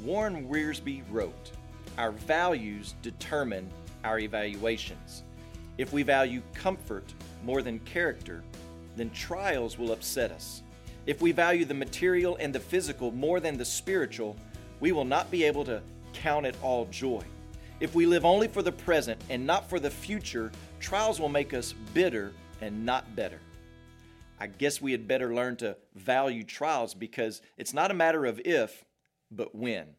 Warren Wiersbe wrote, Our values determine our evaluations. If we value comfort more than character, then trials will upset us. If we value the material and the physical more than the spiritual, we will not be able to count it all joy. If we live only for the present and not for the future, trials will make us bitter and not better. I guess we had better learn to value trials because it's not a matter of if, but when.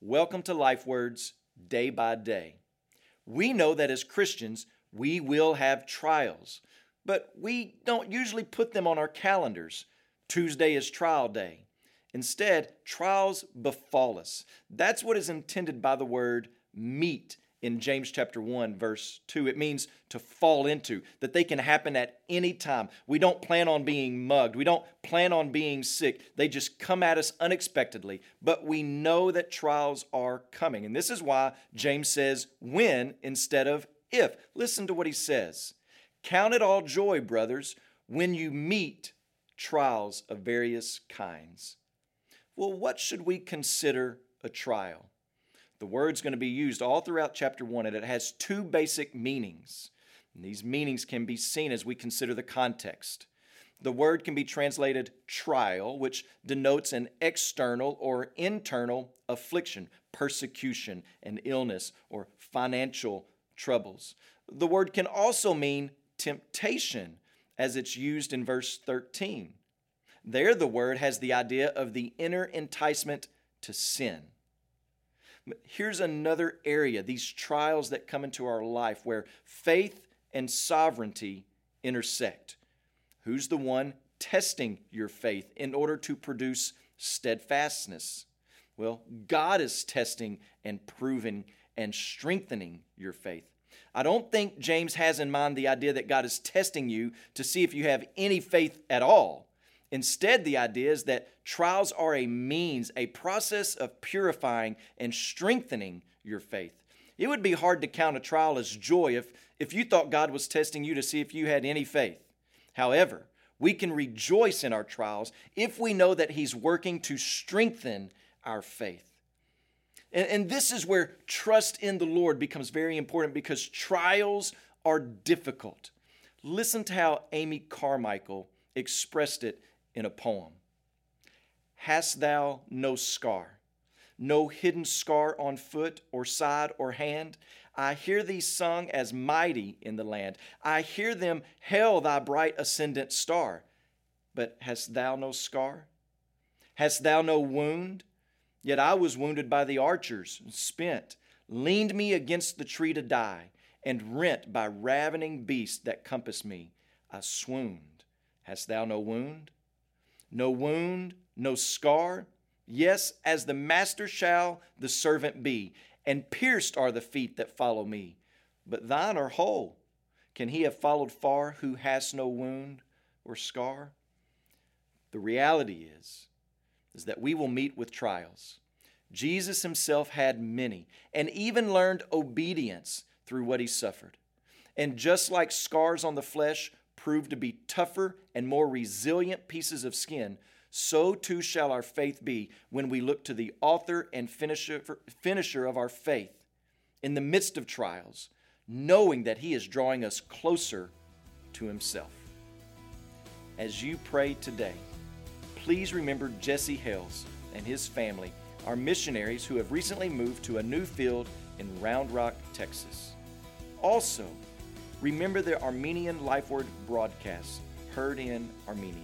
Welcome to Life Words Day by Day. We know that as Christians, we will have trials, but we don't usually put them on our calendars. Tuesday is trial day. Instead, trials befall us. That's what is intended by the word meet in James chapter 1 verse 2. It means to fall into, that they can happen at any time. We don't plan on being mugged. We don't plan on being sick. They just come at us unexpectedly. But we know that trials are coming. And this is why James says when instead of if. Listen to what he says. Count it all joy, brothers, when you meet trials of various kinds. Well, what should we consider a trial? The word's going to be used all throughout chapter 1, and it has two basic meanings. And these meanings can be seen as we consider the context. The word can be translated trial, which denotes an external or internal affliction, persecution, and illness, or financial troubles. The word can also mean temptation, as it's used in verse 13. There, the word has the idea of the inner enticement to sin. Here's another area, these trials that come into our life where faith and sovereignty intersect. Who's the one testing your faith in order to produce steadfastness? Well, God is testing and proving and strengthening your faith. I don't think James has in mind the idea that God is testing you to see if you have any faith at all. Instead, the idea is that trials are a means, a process of purifying and strengthening your faith. It would be hard to count a trial as joy if, if you thought God was testing you to see if you had any faith. However, we can rejoice in our trials if we know that He's working to strengthen our faith. And, and this is where trust in the Lord becomes very important because trials are difficult. Listen to how Amy Carmichael expressed it in a poem Hast thou no scar, no hidden scar on foot or side or hand? I hear thee sung as mighty in the land. I hear them hail thy bright ascendant star. But hast thou no scar? Hast thou no wound? Yet I was wounded by the archers, spent, leaned me against the tree to die, and rent by ravening beasts that compassed me. I swooned. Hast thou no wound? No wound, no scar. Yes, as the master shall the servant be, and pierced are the feet that follow me. But thine are whole. Can he have followed far who has no wound or scar? The reality is, is that we will meet with trials. Jesus himself had many and even learned obedience through what he suffered. And just like scars on the flesh prove to be tougher and more resilient pieces of skin, so too shall our faith be when we look to the author and finisher, finisher of our faith in the midst of trials, knowing that He is drawing us closer to Himself. As you pray today, please remember Jesse Hales and his family, our missionaries who have recently moved to a new field in Round Rock, Texas. Also, Remember the Armenian Life Word broadcasts heard in Armenia.